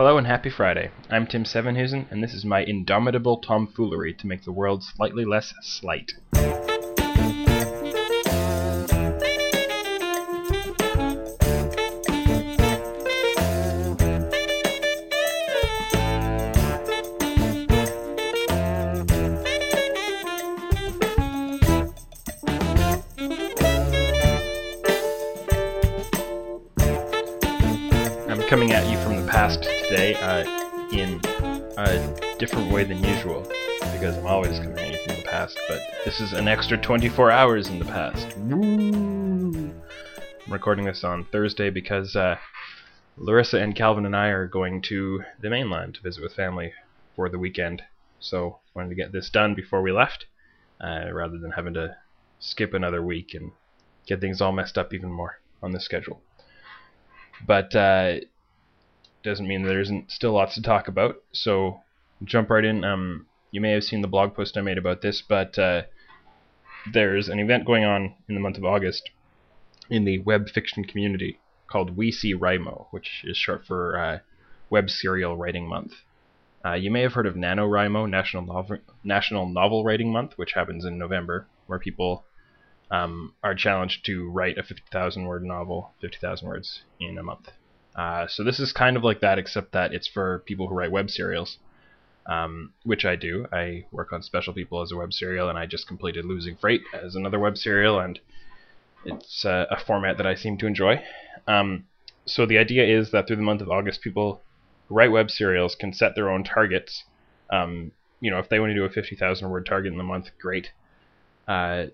Hello and happy Friday. I'm Tim Sevenhuysen, and this is my indomitable tomfoolery to make the world slightly less slight. Past, but this is an extra 24 hours in the past. Woo! I'm recording this on Thursday because uh, Larissa and Calvin and I are going to the mainland to visit with family for the weekend, so wanted to get this done before we left uh, rather than having to skip another week and get things all messed up even more on the schedule. But uh, doesn't mean there isn't still lots to talk about. So jump right in. Um, you may have seen the blog post I made about this, but uh, there's an event going on in the month of August in the web fiction community called WeSeWriMo, which is short for uh, Web Serial Writing Month. Uh, you may have heard of NaNoWriMo, National Novel, National Novel Writing Month, which happens in November, where people um, are challenged to write a 50,000 word novel, 50,000 words in a month. Uh, so this is kind of like that, except that it's for people who write web serials, um, which I do. I work on Special People as a web serial, and I just completed Losing Freight as another web serial, and it's uh, a format that I seem to enjoy. Um, so the idea is that through the month of August, people who write web serials can set their own targets. Um, you know, if they want to do a 50,000 word target in the month, great. Uh,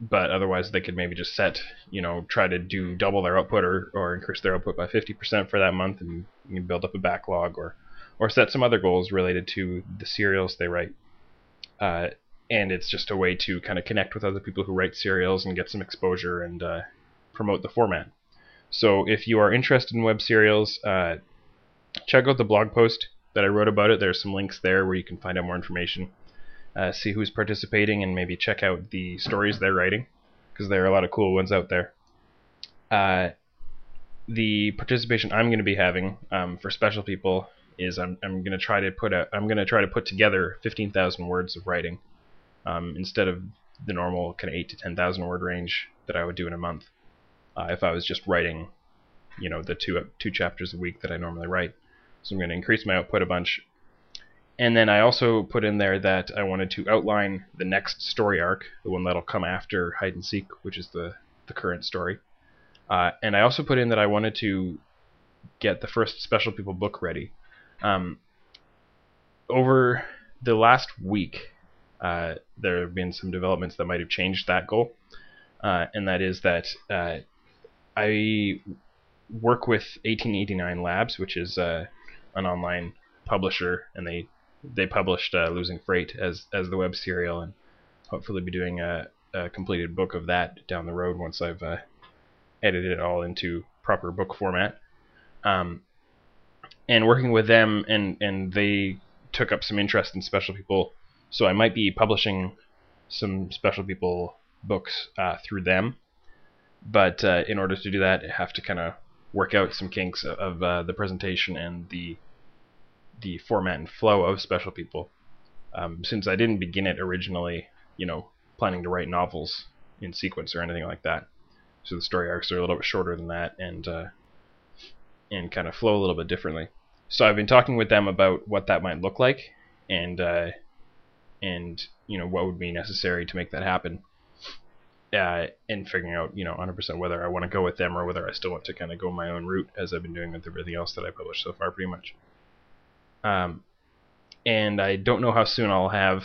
but otherwise they could maybe just set, you know, try to do double their output or, or increase their output by 50% for that month and build up a backlog or, or set some other goals related to the serials they write. Uh, and it's just a way to kind of connect with other people who write serials and get some exposure and uh, promote the format. So if you are interested in web serials, uh, check out the blog post that I wrote about it. There's some links there where you can find out more information uh, see who's participating, and maybe check out the stories they're writing because there are a lot of cool ones out there. Uh, the participation I'm going to be having um, for special people is I'm, I'm to try to put a I'm to try to put together 15,000 words of writing um, instead of the normal kind of eight to 10,000 word range that I would do in a month uh, if I was just writing, you know, the two two chapters a week that I normally write. So I'm going to increase my output a bunch and then I also put in there that I wanted to outline the next story arc, the one that'll come after Hide and Seek, which is the, the current story. Uh, and I also put in that I wanted to get the first Special People book ready. Um, over the last week, uh, there have been some developments that might have changed that goal. Uh, and that is that uh, I work with 1889 Labs, which is uh, an online publisher, and they they published uh, Losing Freight as as the web serial, and hopefully be doing a, a completed book of that down the road once I've uh, edited it all into proper book format. Um, and working with them, and and they took up some interest in special people, so I might be publishing some special people books uh, through them. But uh, in order to do that, I have to kind of work out some kinks of, of uh, the presentation and the the format and flow of Special People. Um, since I didn't begin it originally, you know, planning to write novels in sequence or anything like that. So the story arcs are a little bit shorter than that and uh, and kind of flow a little bit differently. So I've been talking with them about what that might look like and uh, and you know what would be necessary to make that happen. Uh, and figuring out, you know, 100% whether I want to go with them or whether I still want to kind of go my own route as I've been doing with everything else that I published so far, pretty much. Um, and I don't know how soon I'll have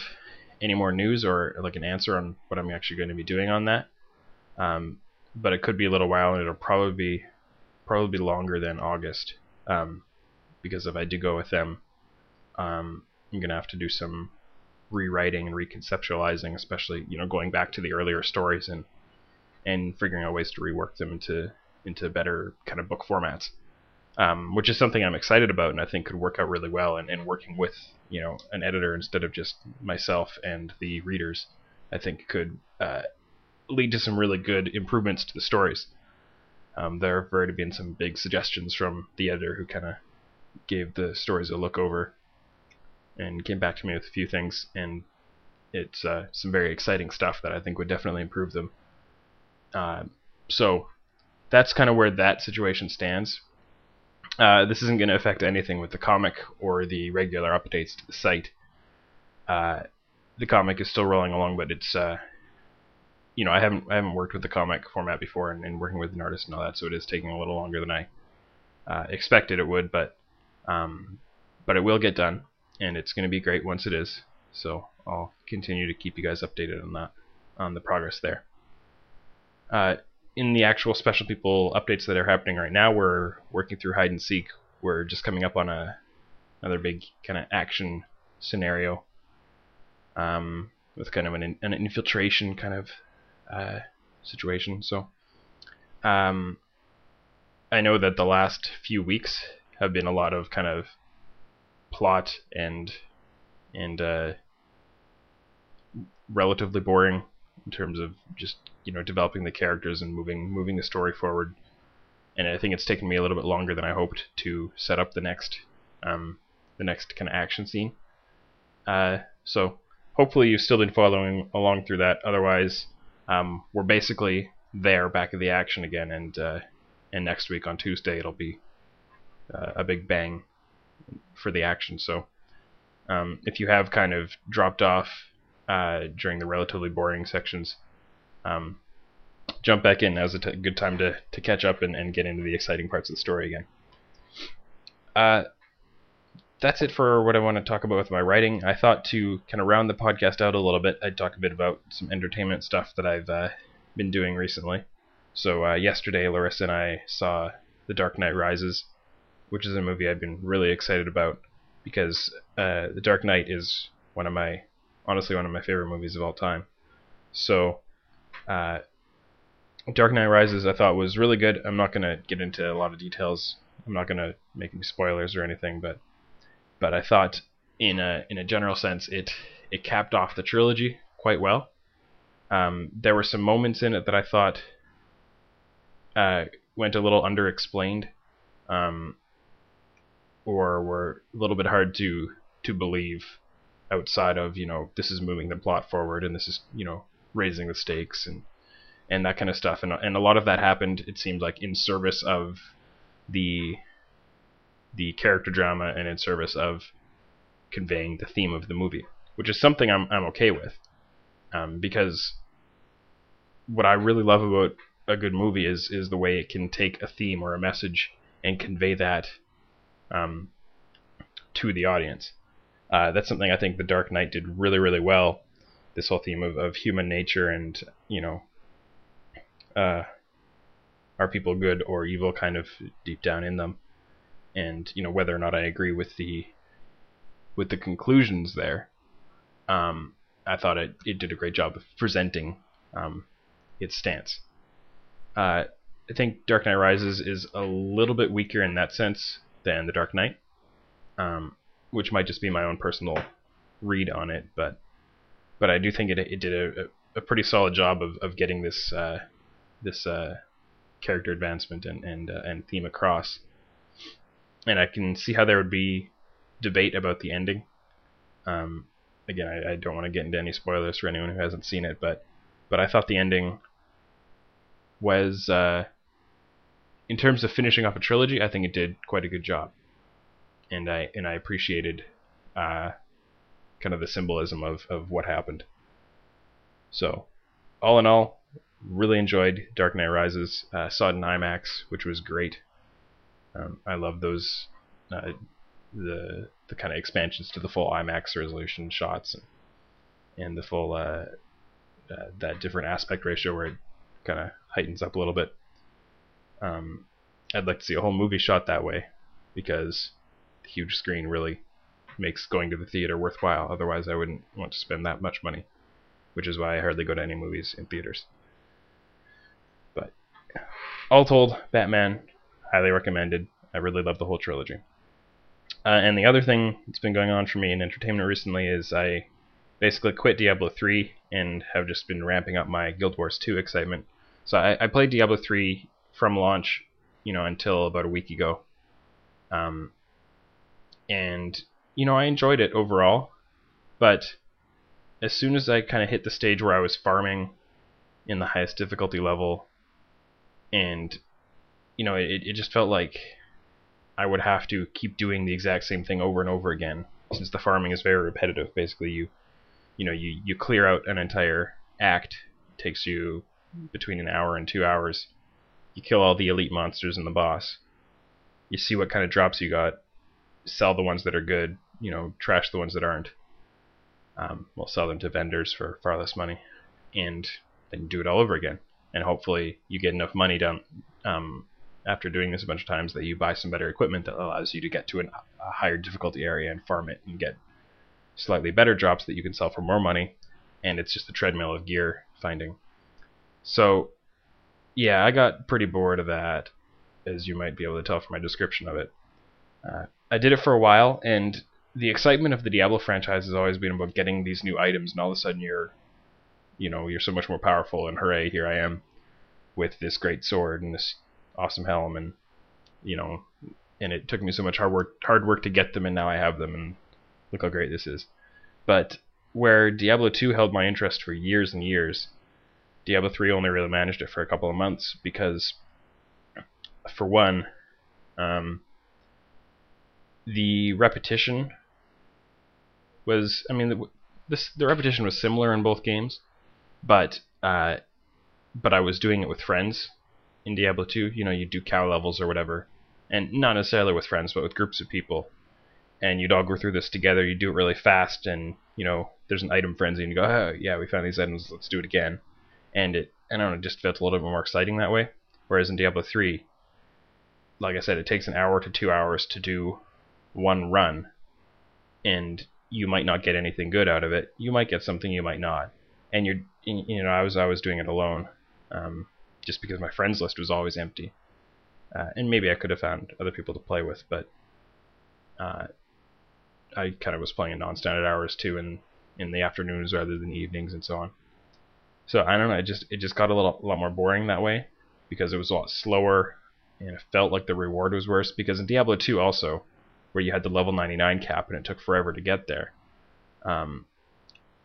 any more news or like an answer on what I'm actually going to be doing on that. Um, but it could be a little while, and it'll probably be probably be longer than August. Um, because if I do go with them, um, I'm gonna have to do some rewriting and reconceptualizing, especially you know going back to the earlier stories and and figuring out ways to rework them into into better kind of book formats um, which is something I'm excited about and I think could work out really well. And, and working with you know an editor instead of just myself and the readers, I think could uh, lead to some really good improvements to the stories. Um, there have already been some big suggestions from the editor who kind of gave the stories a look over and came back to me with a few things, and it's uh, some very exciting stuff that I think would definitely improve them. Uh, so that's kind of where that situation stands. Uh, this isn't going to affect anything with the comic or the regular updates to the site. Uh, the comic is still rolling along, but it's uh, you know I haven't I haven't worked with the comic format before and, and, working with an artist and all that, so it is taking a little longer than I uh, expected it would, but um, but it will get done, and it's going to be great once it is. So I'll continue to keep you guys updated on that on the progress there. Uh, in the actual special people updates that are happening right now, we're working through hide and seek. We're just coming up on a another big kind of action scenario um, with kind of an, an infiltration kind of uh, situation. So um, I know that the last few weeks have been a lot of kind of plot and and uh, relatively boring in terms of just you know developing the characters and moving moving the story forward. And I think it's taken me a little bit longer than I hoped to set up the next um, the next kind of action scene. Uh, so hopefully you've still been following along through that. Otherwise, um, we're basically there back of the action again, and uh, and next week on Tuesday it'll be uh, a big bang for the action. So um, if you have kind of dropped off uh, during the relatively boring sections, um, jump back in. Now's a t- good time to, to catch up and, and get into the exciting parts of the story again. Uh, that's it for what I want to talk about with my writing. I thought to kind of round the podcast out a little bit, I'd talk a bit about some entertainment stuff that I've uh, been doing recently. So uh, yesterday, Larissa and I saw The Dark Knight Rises, which is a movie I've been really excited about because uh, The Dark Knight is one of my, honestly, one of my favorite movies of all time. So, uh, Dark Knight Rises I thought was really good. I'm not going to get into a lot of details. I'm not going to make any spoilers or anything, but but I thought in a in a general sense it it capped off the trilogy quite well. Um, there were some moments in it that I thought uh, went a little underexplained, um, or were a little bit hard to to believe outside of you know this is moving the plot forward and this is you know raising the stakes and and that kind of stuff. And and a lot of that happened it seemed like in service of the the character drama and in service of conveying the theme of the movie, which is something I'm I'm okay with, um, because what I really love about a good movie is is the way it can take a theme or a message and convey that um, to the audience. Uh, that's something I think The Dark Knight did really really well. This whole theme of, of human nature and you know, uh, are people good or evil, kind of deep down in them and you know whether or not I agree with the with the conclusions there. Um, I thought it, it did a great job of presenting um, its stance. Uh, I think Dark Knight Rises is a little bit weaker in that sense than The Dark Knight, um, which might just be my own personal read on it, but but I do think it it did a, a pretty solid job of, of getting this uh, this uh, character advancement and and uh, and theme across and I can see how there would be debate about the ending. Um, again, I, I don't want to get into any spoilers for anyone who hasn't seen it, but but I thought the ending was, uh, in terms of finishing off a trilogy, I think it did quite a good job, and I and I appreciated uh, kind of the symbolism of of what happened. So, all in all, really enjoyed Dark Knight Rises. Uh, saw it in IMAX, which was great. Um, I love those uh, the the kind of expansions to the full IMAX resolution shots and, and the full uh, uh, that different aspect ratio where it kind of heightens up a little bit. Um, I'd like to see a whole movie shot that way because the huge screen really makes going to the theater worthwhile. Otherwise, I wouldn't want to spend that much money, which is why I hardly go to any movies in theaters. But all told, Batman highly recommended. I really love the whole trilogy. Uh, and the other thing that's been going on for me in entertainment recently is I basically quit Diablo 3 and have just been ramping up my Guild Wars 2 excitement. So I, I played Diablo 3 from launch, you know, until about a week ago. Um, and you know I enjoyed it overall, but as soon as I kind of hit the stage where I was farming in the highest difficulty level, and you know it, it just felt like I would have to keep doing the exact same thing over and over again since the farming is very repetitive. Basically, you you know you you clear out an entire act it takes you between an hour and two hours. You kill all the elite monsters and the boss. You see what kind of drops you got. Sell the ones that are good. You know, trash the ones that aren't. Um, we'll sell them to vendors for far less money, and then do it all over again. And hopefully, you get enough money down um, after doing this a bunch of times that you buy some better equipment that allows you to get to an, a higher difficulty area and farm it and get slightly better drops that you can sell for more money. And it's just the treadmill of gear finding. So, yeah, I got pretty bored of that, as you might be able to tell from my description of it. Uh, I did it for a while, and the excitement of the Diablo franchise has always been about getting these new items, and all of a sudden you're, you know, you're so much more powerful, and hooray, here I am with this great sword and this awesome helm, and you know, and it took me so much hard work, hard work to get them, and now I have them, and look how great this is. But where Diablo 2 held my interest for years and years, Diablo 3 only really managed it for a couple of months because, for one, um, the repetition was, I mean, the, this, the repetition was similar in both games, but uh, but I was doing it with friends in Diablo 2. You know, you do cow levels or whatever, and not necessarily with friends, but with groups of people. And you'd all go through this together. You do it really fast, and you know, there's an item frenzy, and you go, "Oh, yeah, we found these items. Let's do it again." And it, I don't know, it just felt a little bit more exciting that way. Whereas in Diablo 3, like I said, it takes an hour to two hours to do one run, and you might not get anything good out of it. You might get something, you might not. And you're, you know, I was I was doing it alone, um, just because my friends list was always empty. Uh, and maybe I could have found other people to play with, but uh, I kind of was playing in non-standard hours too, in in the afternoons rather than evenings and so on. So I don't know, it just it just got a little a lot more boring that way because it was a lot slower and it felt like the reward was worse. Because in Diablo 2 also, where you had the level 99 cap and it took forever to get there, um,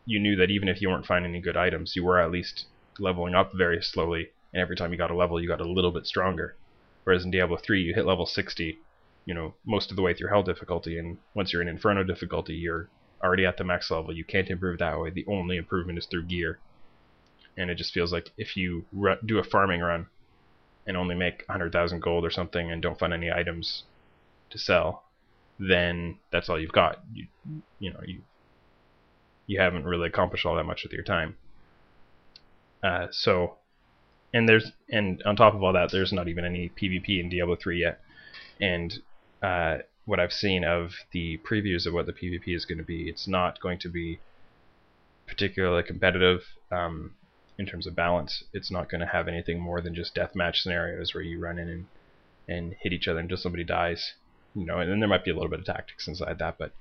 you knew that even if you weren't finding any good items, you were at least leveling up very slowly, and every time you got a level, you got a little bit stronger. Whereas in Diablo 3, you hit level 60, you know, most of the way through Hell difficulty, and once you're in Inferno difficulty, you're already at the max level. You can't improve that way. The only improvement is through gear. And it just feels like if you do a farming run and only make 100,000 gold or something and don't find any items to sell, then that's all you've got. You, you know, you you haven't really accomplished all that much with your time. Uh, so, and there's and on top of all that, there's not even any PvP in Diablo 3 yet. And uh, what I've seen of the previews of what the PvP is going to be, it's not going to be particularly competitive um, in terms of balance. It's not going to have anything more than just deathmatch scenarios where you run in and and hit each other until somebody dies. You know, and then there might be a little bit of tactics inside that, but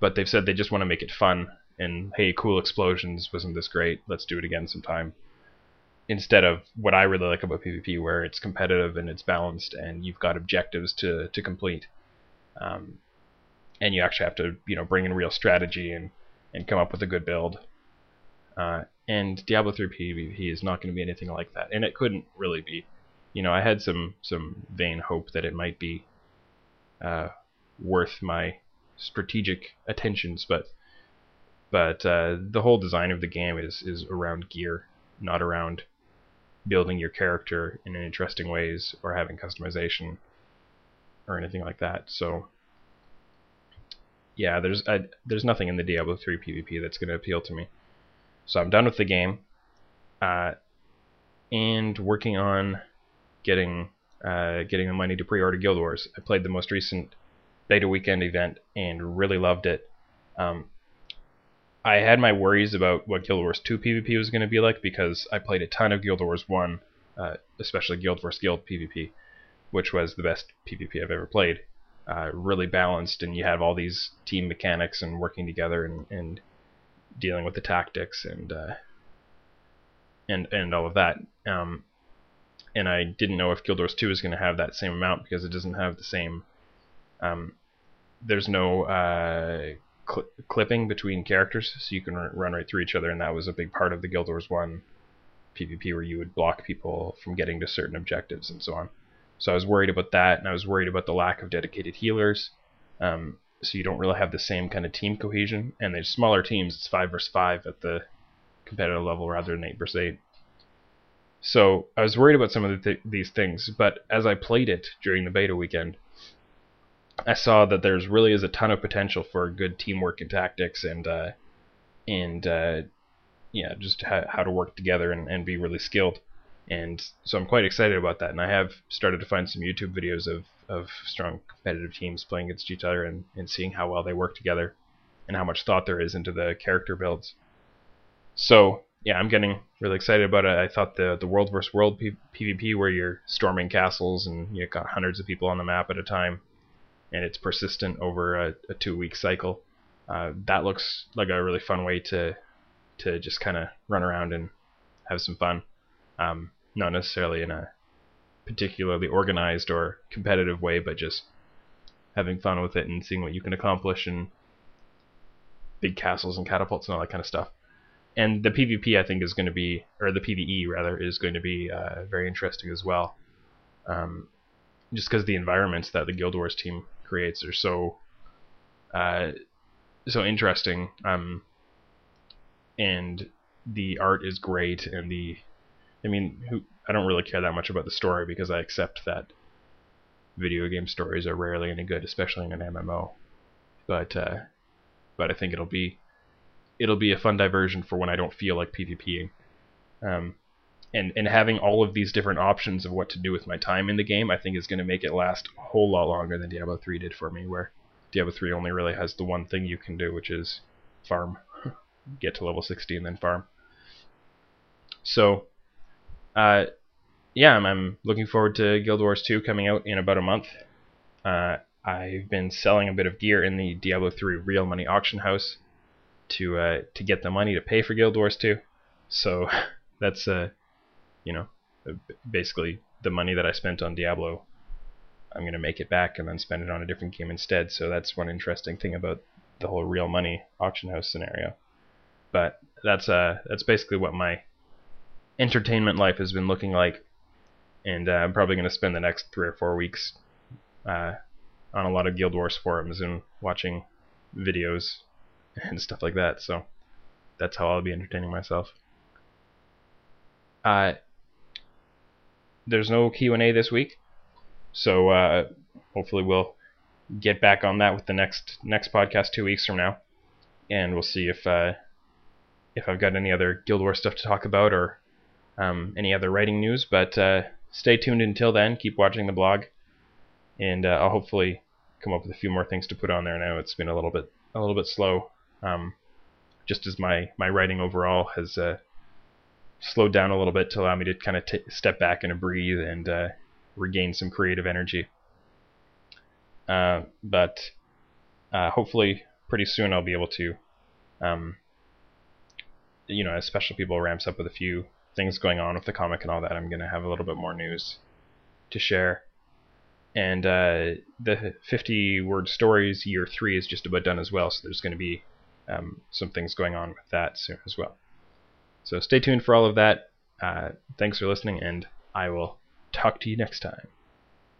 but they've said they just want to make it fun and hey, cool explosions, wasn't this great? Let's do it again sometime. Instead of what I really like about PvP, where it's competitive and it's balanced, and you've got objectives to to complete, um, and you actually have to you know bring in real strategy and and come up with a good build. Uh, and Diablo 3 PvP is not going to be anything like that, and it couldn't really be. You know, I had some some vain hope that it might be uh, worth my strategic attentions, but but uh, the whole design of the game is is around gear, not around building your character in interesting ways or having customization or anything like that. So yeah, there's I, there's nothing in the Diablo 3 PvP that's going to appeal to me. So I'm done with the game, uh, and working on getting uh, getting the money to pre-order Guild Wars. I played the most recent beta weekend event and really loved it. Um, I had my worries about what Guild Wars 2 PvP was going to be like because I played a ton of Guild Wars 1, uh, especially Guild vs. Guild PvP, which was the best PvP I've ever played. Uh, really balanced, and you have all these team mechanics and working together and, and dealing with the tactics and uh, and and all of that. Um, and I didn't know if Guild Wars 2 is going to have that same amount because it doesn't have the same um, there's no uh, cl- clipping between characters, so you can run, run right through each other, and that was a big part of the Guild Wars One PvP where you would block people from getting to certain objectives and so on. So I was worried about that, and I was worried about the lack of dedicated healers. Um, so you don't really have the same kind of team cohesion, and there's smaller teams. It's five versus five at the competitive level rather than eight versus eight. So I was worried about some of the th- these things, but as I played it during the beta weekend, I saw that there's really is a ton of potential for good teamwork and tactics and uh, and uh, yeah, just how, how to work together and, and be really skilled. And so I'm quite excited about that. And I have started to find some YouTube videos of, of strong competitive teams playing against each other and, and seeing how well they work together and how much thought there is into the character builds. So yeah, I'm getting really excited about it. I thought the the world versus world P- PvP where you're storming castles and you've got hundreds of people on the map at a time, and it's persistent over a, a two week cycle. Uh, that looks like a really fun way to to just kind of run around and have some fun. Um, not necessarily in a particularly organized or competitive way, but just having fun with it and seeing what you can accomplish and big castles and catapults and all that kind of stuff. And the PvP I think is going to be, or the PvE rather, is going to be uh, very interesting as well. Um, just because the environments that the Guild Wars team creates are so uh, so interesting. Um, and the art is great, and the I mean, who I don't really care that much about the story because I accept that video game stories are rarely any good, especially in an MMO. But uh, but I think it'll be it'll be a fun diversion for when I don't feel like PvPing. Um, and and having all of these different options of what to do with my time in the game, I think is going to make it last a whole lot longer than Diablo 3 did for me, where Diablo 3 only really has the one thing you can do, which is farm get to level 60 and then farm. So, uh, yeah, I'm, I'm, looking forward to Guild Wars 2 coming out in about a month. Uh, I've been selling a bit of gear in the Diablo 3 real money auction house to uh, to get the money to pay for Guild Wars 2. So that's uh, you know, basically the money that I spent on Diablo. I'm gonna make it back and then spend it on a different game instead. So that's one interesting thing about the whole real money auction house scenario. But that's uh that's basically what my entertainment life has been looking like, and uh, I'm probably going to spend the next three or four weeks uh, on a lot of Guild Wars forums and watching videos and stuff like that. So that's how I'll be entertaining myself. Uh, there's no Q&A this week, so uh, hopefully we'll get back on that with the next next podcast two weeks from now, and we'll see if uh, if I've got any other Guild Wars stuff to talk about or um, any other writing news. But uh, stay tuned until then. Keep watching the blog, and uh, I'll hopefully come up with a few more things to put on there. Now it's been a little bit a little bit slow, um, just as my my writing overall has uh, slowed down a little bit to allow me to kind of t- step back and breathe and uh, regain some creative energy. Uh, but uh, hopefully, pretty soon I'll be able to um, you know, as Special People ramps up with a few things going on with the comic and all that, I'm going to have a little bit more news to share. And uh, the 50 word stories year three is just about done as well, so there's going to be um, some things going on with that soon as well. So stay tuned for all of that. Uh, thanks for listening, and I will talk to you next time.